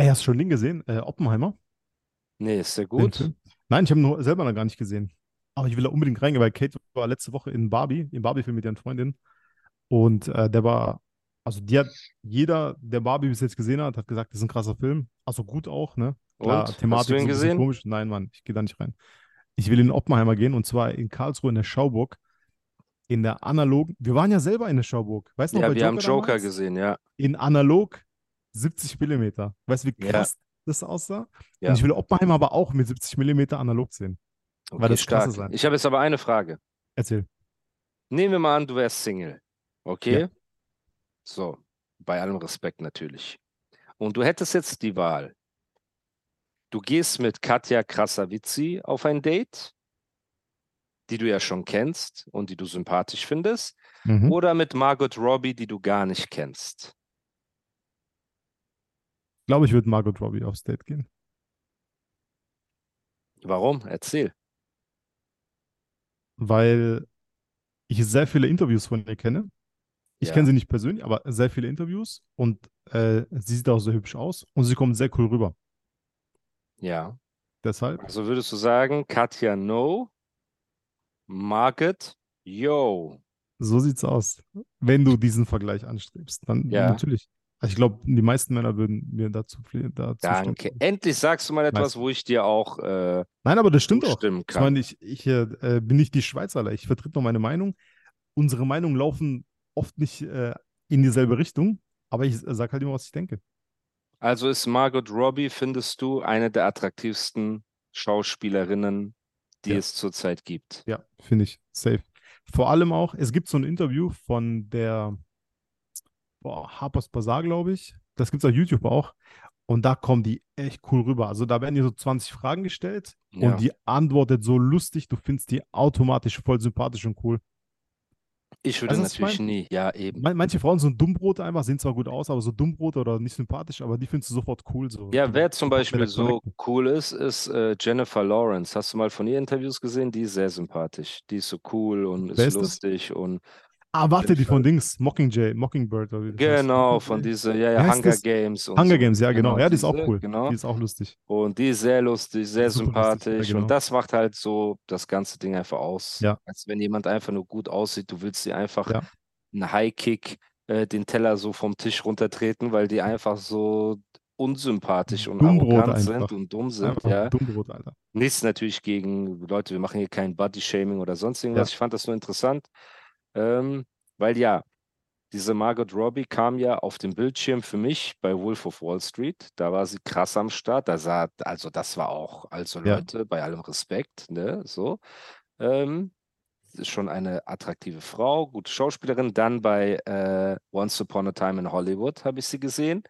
Ey, hast du schon den gesehen? Äh, Oppenheimer? Nee, ist sehr gut. Nein, ich habe ihn nur selber noch gar nicht gesehen. Aber ich will da unbedingt reingehen, weil Kate war letzte Woche in Barbie, im Barbie-Film mit ihren Freundinnen. Und äh, der war, also die hat, jeder, der Barbie bis jetzt gesehen hat, hat gesagt, das ist ein krasser Film. Also gut auch, ne? Klar, Und? Hast Thematik du ihn gesehen? komisch. Nein, Mann, ich gehe da nicht rein. Ich will in Oppenheimer gehen und zwar in Karlsruhe in der Schauburg. In der analogen, wir waren ja selber in der Schauburg. Weißt du noch, Ja, wir haben Joker Joker damals? gesehen, ja. In analog 70 Millimeter. Weißt du, wie Ja. krass das aussah? Ja. Und ich will Oppenheimer aber auch mit 70 Millimeter analog sehen. Okay, Weil das stark. krasse sein. Ich habe jetzt aber eine Frage. Erzähl. Nehmen wir mal an, du wärst Single. Okay? Ja. So, bei allem Respekt natürlich. Und du hättest jetzt die Wahl. Du gehst mit Katja Krasavici auf ein Date, die du ja schon kennst und die du sympathisch findest, Mhm. oder mit Margot Robbie, die du gar nicht kennst. Glaube, ich würde Margot Robbie aufs Date gehen. Warum? Erzähl. Weil ich sehr viele Interviews von ihr kenne. Ich Ja. kenne sie nicht persönlich, aber sehr viele Interviews. Und äh, sie sieht auch sehr hübsch aus und sie kommt sehr cool rüber. Ja. Deshalb, Also würdest du sagen, Katja no, Margot yo. so sieht's aus. Wenn du diesen Vergleich anstrebst, dann Ja. natürlich. Also ich glaube, die meisten Männer würden mir dazu, dazu Danke. stimmen. Endlich sagst du mal etwas, Meistens. wo ich dir auch äh, Nein, aber das stimmt auch. zustimmen Ich kann. meine, ich, ich äh, bin nicht die Schweizerler. Ich vertrete nur meine Meinung. Unsere Meinungen laufen oft nicht äh, in dieselbe Richtung, aber ich äh, sage halt immer, was ich denke. Also ist Margot Robbie, findest du, eine der attraktivsten Schauspielerinnen, die Ja. es zurzeit gibt? Ja, finde ich safe. Vor allem auch, es gibt so ein Interview von der boah, Harper's Bazaar, glaube ich. Das gibt es auf YouTube auch. Und da kommen die echt cool rüber. Also da werden dir so 20 Fragen gestellt Ja. und die antwortet so lustig. Du findest die automatisch voll sympathisch und cool. Ich würde ich natürlich nie, ja, eben. Man, manche Frauen sind Dummbrote einfach, sehen zwar gut aus, aber so Dummbrote oder nicht sympathisch, aber die findest du sofort cool. So. Ja, wer zum Beispiel so cool ist, ist äh, Jennifer Lawrence. Hast du mal von ihr Interviews gesehen? Die ist sehr sympathisch. Die ist so cool und ist das? lustig und Ah, warte, die von Dings, Mockingjay, Mockingbird. Oder wie das heißt. genau, von dieser, ja, ja, Hunger das? Games und Hunger so. Games, ja, genau. Ja, die ist auch cool. Genau. Die ist auch lustig. Und die ist sehr lustig, sehr Super lustig, ja, sympathisch. genau. Und das macht halt so das ganze Ding einfach aus. Ja. Als wenn jemand einfach nur gut aussieht, du willst sie einfach Ja. einen High-Kick, äh, den Teller so vom Tisch runtertreten, weil die einfach so unsympathisch und Dummbrot arrogant sind einfach. und dumm sind. Einfach Ja. Dummbrot, Alter. Nichts natürlich gegen Leute, wir machen hier kein Body-Shaming oder sonst irgendwas. Ja. Ich fand das nur interessant, ähm, weil ja, diese Margot Robbie kam ja auf dem Bildschirm für mich bei Wolf of Wall Street. Da war sie krass am Start. Da sah, also das war auch, also Ja. Leute, bei allem Respekt, ne, so. Ähm, ist schon eine attraktive Frau, gute Schauspielerin. Dann bei äh, Once Upon a Time in Hollywood habe ich sie gesehen.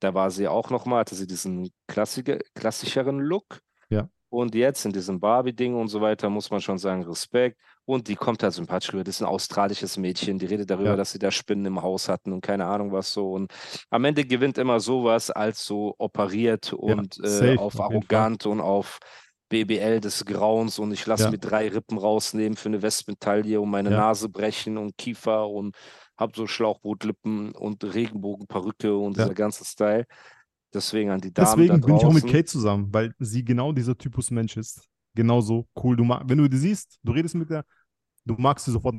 Da war sie auch nochmal, hatte sie diesen klassischeren Look. Ja. Und jetzt in diesem Barbie-Ding und so weiter muss man schon sagen, Respekt. Und die kommt halt sympathisch rüber. Das ist ein australisches Mädchen, die redet darüber, Ja. dass sie da Spinnen im Haus hatten und keine Ahnung was so. Und am Ende gewinnt immer sowas als so operiert und äh, safe, auf auf arrogant und auf BBL des Grauens und ich lasse Ja. mir drei Rippen rausnehmen für eine Westmedaille und meine Ja. Nase brechen und Kiefer und hab so Schlauchbootlippen und Regenbogenperücke und Ja. dieser ganze Style. Deswegen an die Damen Deswegen da bin ich auch mit. Kate zusammen, weil sie genau dieser Typus Mensch ist. Genauso cool. Du mag, wenn du die siehst, du redest mit der, du magst sie sofort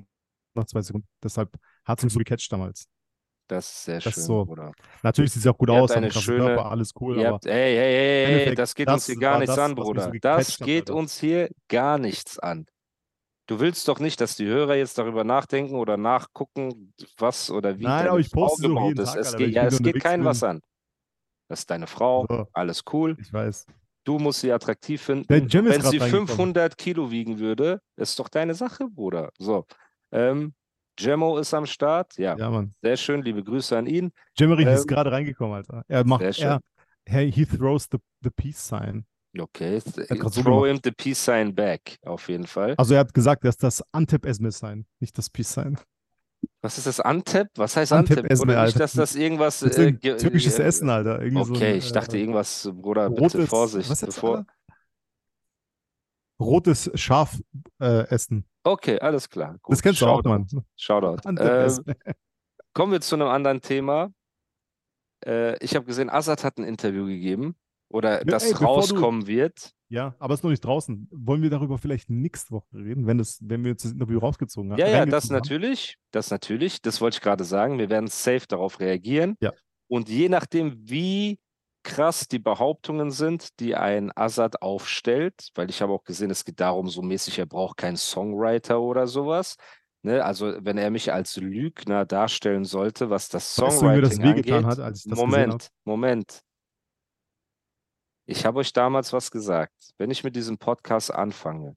nach zwei Sekunden. Deshalb hat sie mich so gecatcht damals. Das ist sehr Das schön, so. Bruder. Natürlich sieht sie auch gut Ihr aus, hat eine schöne- Körper, alles cool, Ihr aber habt, hey, hey, hey, hey, das geht uns das hier gar nichts das, an, Bruder. so das hat, geht Alter. uns hier gar nichts an. Du willst doch nicht, dass die Hörer jetzt darüber nachdenken oder nachgucken, was oder wie Nein, aber ich poste gebaut jeden ist. Tag, Es Alter, geht, ja, es geht keinem bin. was an. Das ist deine Frau, So. alles cool. ich weiß. Du musst sie attraktiv finden. Ist Wenn sie reingekommen. 500 Kilo wiegen würde, ist doch deine Sache, Bruder. So. Ähm, Jemo ist am Start. Ja, Ja, Mann. sehr schön. Liebe Grüße an ihn. Jemery ist Ähm, gerade reingekommen, Alter. Er macht, sehr schön. er, he, throws the, the peace sign. Okay, throw him the peace sign back, auf jeden Fall. Also er hat gesagt, er ist das Antep Esme Sign, nicht das Peace Sign. Was ist das? Antep? Was heißt Antep Antep? Esme, Oder nicht, dass das irgendwas. Das äh, türkisches äh, Essen, Alter. Irgendwie so Okay, ein, ich dachte äh, irgendwas, Bruder, bitte rotes, Vorsicht. was jetzt, bevor... Rotes Schaf äh, essen. Okay, alles klar. Gut. Das kennst du auch, Shoutout. Mann. Shoutout. Antep Ähm, kommen wir zu einem anderen Thema. Äh, ich habe gesehen, Assad hat ein Interview gegeben oder das ey, bevor du- rauskommen wird. Ja, aber ist noch nicht draußen. Wollen wir darüber vielleicht nächste Woche reden, wenn, das, wenn wir jetzt das Interview rausgezogen haben? Ja, ja, das haben? natürlich. Das natürlich. Das wollte ich gerade sagen. Wir werden safe darauf reagieren. Ja. Und je nachdem, wie krass die Behauptungen sind, die ein Assad aufstellt, weil ich habe auch gesehen, es geht darum, so mäßig, er braucht keinen Songwriter oder sowas. Ne? Also, wenn er mich als Lügner darstellen sollte, was das Weißt du, das Songwriting angeht. hat, das? Moment, Moment. Ich habe euch damals was gesagt. Wenn ich mit diesem Podcast anfange,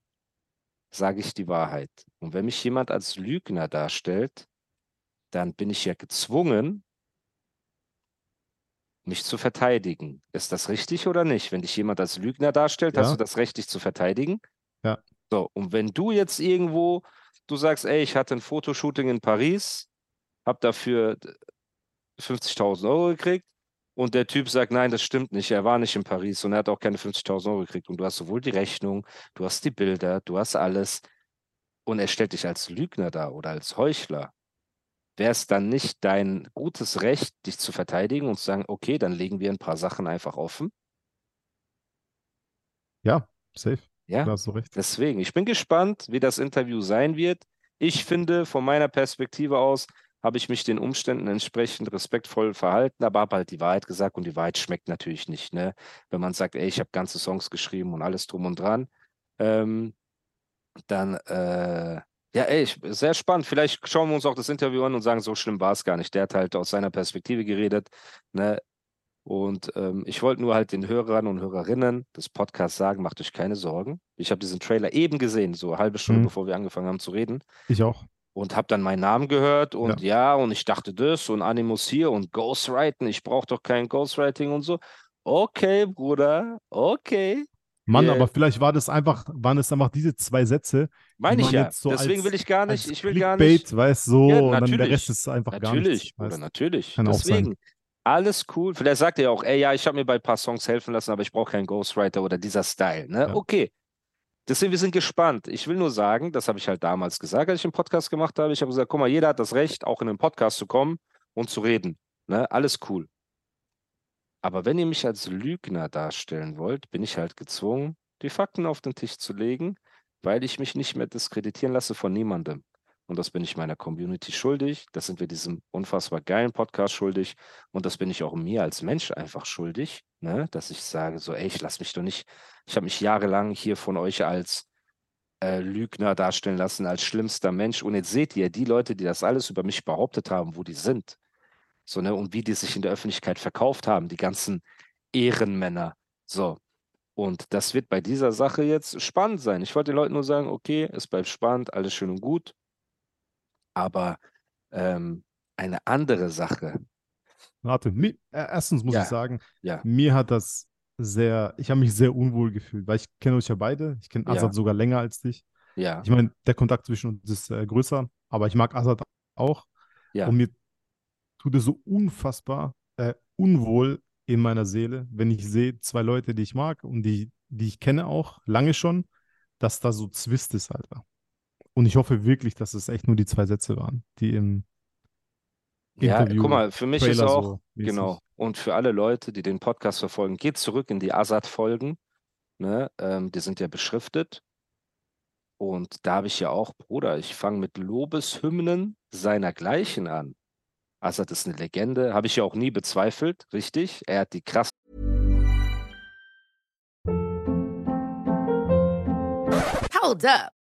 sage ich die Wahrheit. Und wenn mich jemand als Lügner darstellt, dann bin ich ja gezwungen, mich zu verteidigen. Ist das richtig oder nicht? Wenn dich jemand als Lügner darstellt, hast Ja. du das Recht, dich zu verteidigen? Ja. So, und wenn du jetzt irgendwo, du sagst, ey, ich hatte ein Fotoshooting in Paris, hab dafür 50.000 Euro gekriegt und der Typ sagt, nein, das stimmt nicht, er war nicht in Paris und er hat auch keine 50.000 Euro gekriegt und du hast sowohl die Rechnung, du hast die Bilder, du hast alles und er stellt dich als Lügner dar oder als Heuchler, wäre es dann nicht dein gutes Recht, dich zu verteidigen und zu sagen, okay, dann legen wir ein paar Sachen einfach offen? Ja, safe. Ja, Da hast du recht. deswegen, ich bin gespannt, wie das Interview sein wird. Ich finde, von meiner Perspektive aus, habe ich mich den Umständen entsprechend respektvoll verhalten, aber habe halt die Wahrheit gesagt und die Wahrheit schmeckt natürlich nicht, ne? Wenn man sagt, ey, ich habe ganze Songs geschrieben und alles drum und dran, ähm, dann, äh, ja, ey, ich, sehr spannend. Vielleicht schauen wir uns auch das Interview an und sagen, so schlimm war es gar nicht. Der hat halt aus seiner Perspektive geredet, ne? Und ähm, ich wollte nur halt den Hörern und Hörerinnen des Podcasts sagen, macht euch keine Sorgen. Ich habe diesen Trailer eben gesehen, so eine halbe Stunde, Mhm. bevor wir angefangen haben zu reden Ich auch. Und habe dann meinen Namen gehört und ja. und ich dachte das und Animus hier und Ghostwriting, ich brauche doch kein Ghostwriting und so. Okay, Bruder, okay. Mann, Yeah. aber vielleicht war das einfach, waren es einfach diese zwei Sätze, Meine ich ja. jetzt so Deswegen als- will ich gar nicht, ich will gar nicht. Clickbait, weißt so, Ja, und dann der natürlich. Rest ist einfach gar Natürlich. Bruder, weißt. natürlich. Kann auch sein. Deswegen, alles cool. Vielleicht sagt er ja auch, ey, ja, ich habe mir bei ein paar Songs helfen lassen, aber ich brauche keinen Ghostwriter oder dieser Style. Ne? Ja. Okay. Deswegen, wir sind gespannt. Ich will nur sagen, das habe ich halt damals gesagt, als ich einen Podcast gemacht habe. Ich habe gesagt, guck mal, jeder hat das Recht, auch in einen Podcast zu kommen und zu reden. Ne? Alles cool. Aber wenn ihr mich als Lügner darstellen wollt, bin ich halt gezwungen, die Fakten auf den Tisch zu legen, weil ich mich nicht mehr diskreditieren lasse von niemandem. Und das bin ich meiner Community schuldig. Das sind wir diesem unfassbar geilen Podcast schuldig. Und das bin ich auch mir als Mensch einfach schuldig, ne? dass ich sage, so, ey, ich lasse mich doch nicht, ich habe mich jahrelang hier von euch als äh, Lügner darstellen lassen, als schlimmster Mensch. Und jetzt seht ihr, die Leute, die das alles über mich behauptet haben, wo die sind. So, ne? Und wie die sich in der Öffentlichkeit verkauft haben, die ganzen Ehrenmänner. So. Und das wird bei dieser Sache jetzt spannend sein. Ich wollte den Leuten nur sagen, okay, es bleibt spannend, alles schön und gut. Aber ähm, eine andere Sache. Warte, mi- äh, erstens muss Ja. ich sagen, Ja. mir hat das sehr, ich habe mich sehr unwohl gefühlt, weil ich kenne euch ja beide. Ich kenne Ja. Azad sogar länger als dich. Ja, Ich meine, der Kontakt zwischen uns ist äh, größer, aber ich mag Azad auch. ja, Und mir tut es so unfassbar äh, unwohl in meiner Seele, wenn ich sehe, zwei Leute, die ich mag und die, die ich kenne auch, lange schon, dass da so Zwist ist, Alter. Und ich hoffe wirklich, dass es echt nur die zwei Sätze waren, die im ja. Interview, Guck mal, für mich ist Trailer auch, so genau. Und für alle Leute, die den Podcast verfolgen, geht zurück in die Asad-Folgen. Ne? Ähm, die sind ja beschriftet. Und da habe ich ja auch, Bruder, ich fange mit Lobeshymnen seinergleichen an. Assad ist eine Legende, habe ich ja auch nie bezweifelt, richtig? Er hat die krass Hold up.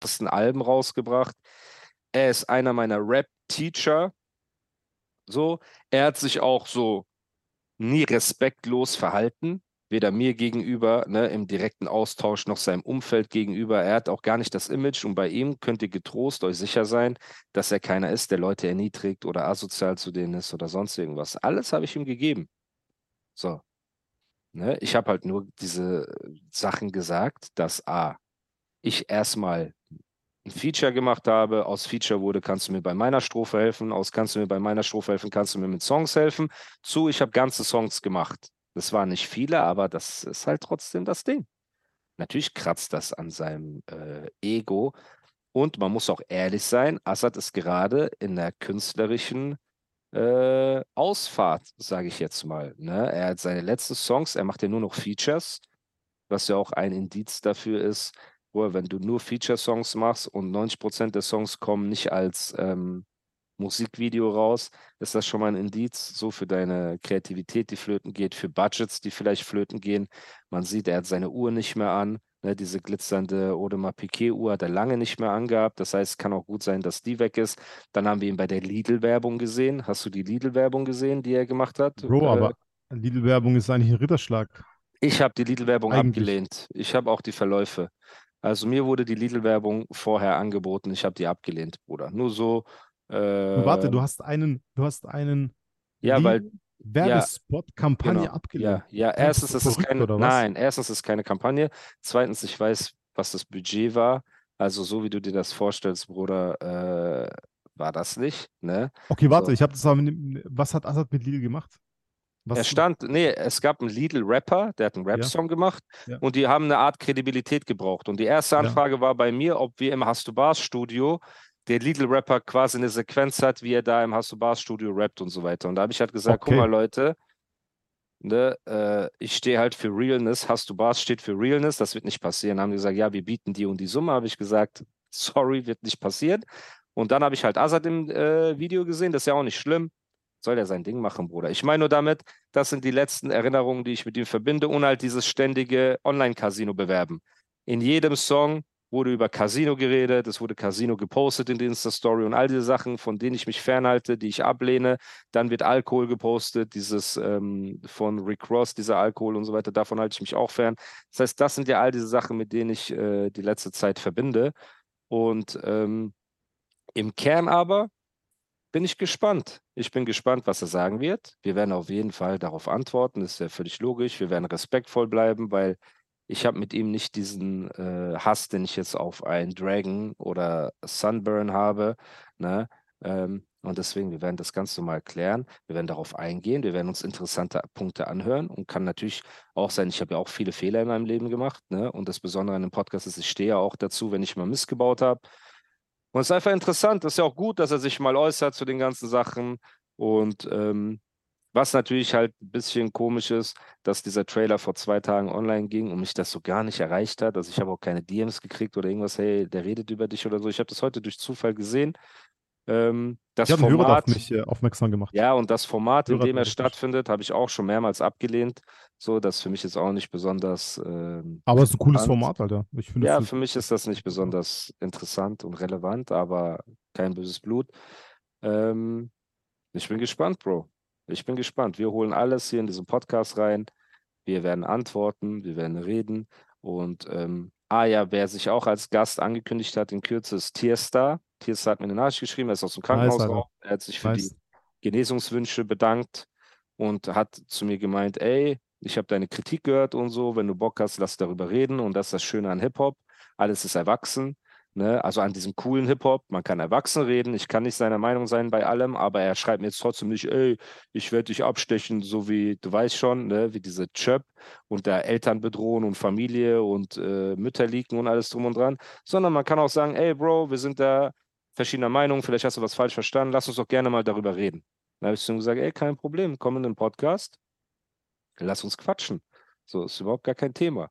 ersten Alben rausgebracht. Er ist einer meiner Rap-Teacher. So, er hat sich auch so nie respektlos verhalten, weder mir gegenüber, ne, im direkten Austausch noch seinem Umfeld gegenüber. Er hat auch gar nicht das Image und bei ihm könnt ihr getrost euch sicher sein, dass er keiner ist, der Leute erniedrigt oder asozial zu denen ist oder sonst irgendwas. Alles habe ich ihm gegeben. So. Ne, ich habe halt nur diese Sachen gesagt, dass A, ich erstmal ein Feature gemacht habe. Aus Feature wurde, kannst du mir bei meiner Strophe helfen. Aus kannst du mir bei meiner Strophe helfen, kannst du mir mit Songs helfen. Zu, ich habe ganze Songs gemacht. Das waren nicht viele, aber das ist halt trotzdem das Ding. Natürlich kratzt das an seinem äh, Ego. Und man muss auch ehrlich sein, Assad ist gerade in der künstlerischen äh, Ausfahrt, sage ich jetzt mal. Ne? Er hat seine letzten Songs, er macht ja nur noch Features, was ja auch ein Indiz dafür ist, wo wenn du nur Feature-Songs machst und 90% der Songs kommen nicht als ähm, Musikvideo raus, ist das schon mal ein Indiz, so für deine Kreativität, die flöten geht, für Budgets, die vielleicht flöten gehen. Man sieht, er hat seine Uhr nicht mehr an. Ne, diese glitzernde Audemars Piquet-Uhr hat er lange nicht mehr angehabt. Das heißt, es kann auch gut sein, dass die weg ist. Dann haben wir ihn bei der Lidl-Werbung gesehen. Hast du die Lidl-Werbung gesehen, die er gemacht hat? Bro, Äh, aber Lidl-Werbung ist eigentlich ein Ritterschlag. ich habe die Lidl-Werbung abgelehnt. Ich habe auch die Verläufe. Also mir wurde die Lidl-Werbung vorher angeboten. Ich habe die abgelehnt, Bruder. Nur so. Äh, Warte, du hast einen, du hast einen Ja, weil Werbespot-Kampagne genau, abgelehnt. Ja, ja. Erstens ist es keine. Nein, erstens ist es keine Kampagne. Zweitens, ich weiß, was das Budget war. Also so wie du dir das vorstellst, Bruder, äh, war das nicht. Ne? Okay, warte, So. ich habe das aber mit, was hat Assad mit Lidl gemacht? Was, Er stand, nee, es gab einen Lidl-Rapper, der hat einen Rap-Song gemacht Ja. und die haben eine Art Kredibilität gebraucht. Und die erste Ja. Anfrage war bei mir, ob wir im Hast du Bars Studio der Lidl-Rapper quasi eine Sequenz hat, wie er da im Hast du Bars Studio rappt und so weiter. Und da habe ich halt gesagt, Okay. guck mal, Leute, ne, äh, ich stehe halt für Realness, Hast du Bars steht für Realness, das wird nicht passieren. Dann haben die gesagt, ja, wir bieten die und die Summe, habe ich gesagt, sorry, wird nicht passieren. Und dann habe ich halt Azad im äh, Video gesehen, das ist ja auch nicht schlimm. Soll er sein Ding machen, Bruder. Ich meine nur damit, das sind die letzten Erinnerungen, die ich mit ihm verbinde und halt dieses ständige Online-Casino bewerben. In jedem Song wurde über Casino geredet, es wurde Casino gepostet in der Insta-Story und all diese Sachen, von denen ich mich fernhalte, die ich ablehne. Dann wird Alkohol gepostet, dieses ähm, von Rick Ross, dieser Alkohol und so weiter, davon halte ich mich auch fern. Das heißt, das sind ja all diese Sachen, mit denen ich äh, die letzte Zeit verbinde. Und ähm, im Kern aber bin ich gespannt. Ich bin gespannt, was er sagen wird. Wir werden auf jeden Fall darauf antworten, das ist ja völlig logisch. Wir werden respektvoll bleiben, weil ich habe mit ihm nicht diesen äh, Hass, den ich jetzt auf einen Dragon oder Sunburn habe. Ne? Ähm, und deswegen, wir werden das ganz normal klären. Wir werden darauf eingehen. Wir werden uns interessante Punkte anhören und kann natürlich auch sein, ich habe ja auch viele Fehler in meinem Leben gemacht. Ne? Und das Besondere an dem Podcast ist, ich stehe ja auch dazu, wenn ich mal missgebaut habe. Und es ist einfach interessant, das ist ja auch gut, dass er sich mal äußert zu den ganzen Sachen. Und ähm, was natürlich halt ein bisschen komisch ist, dass dieser Trailer vor zwei Tagen online ging und mich das so gar nicht erreicht hat. Also ich habe auch keine DMs gekriegt oder irgendwas, hey, der redet über dich oder so. Ich habe das heute durch Zufall gesehen. Ähm, das Ich einen Hörer auf Format, mich äh, aufmerksam gemacht. ja, und das Format, in Hörer dem er stattfindet, habe ich auch schon mehrmals abgelehnt. So, das für mich ist auch nicht besonders ähm, Aber es ist ein cooles. Format, Alter. Ich finde ja, für mich ist das nicht besonders interessant und relevant, aber kein böses Blut. Ähm, ich bin gespannt, Bro. Ich bin gespannt. Wir holen alles hier in diesen Podcast rein. Wir werden antworten, wir werden reden. Und ähm, ah ja, wer sich auch als Gast angekündigt hat in Kürze, ist Tierstar. Tierstar hat mir eine Nachricht geschrieben, er ist aus dem Krankenhaus raus. Er hat sich für Nice. die Genesungswünsche bedankt und hat zu mir gemeint, ey, ich habe deine Kritik gehört und so, wenn du Bock hast, lass darüber reden und das ist das Schöne an Hip-Hop, alles ist erwachsen, ne? also an diesem coolen Hip-Hop, man kann erwachsen reden, ich kann nicht seiner Meinung sein bei allem, aber er schreibt mir jetzt trotzdem nicht, ey, ich werde dich abstechen, so wie, du weißt schon, ne? wie diese Chöp und da Eltern bedrohen und Familie und äh, Mütter liegen und alles drum und dran, sondern man kann auch sagen, ey Bro, wir sind da verschiedener Meinung, vielleicht hast du was falsch verstanden, lass uns doch gerne mal darüber reden. Dann habe ich zu ihm gesagt, ey, kein Problem, komm in den Podcast, lass uns quatschen. So, ist überhaupt gar kein Thema.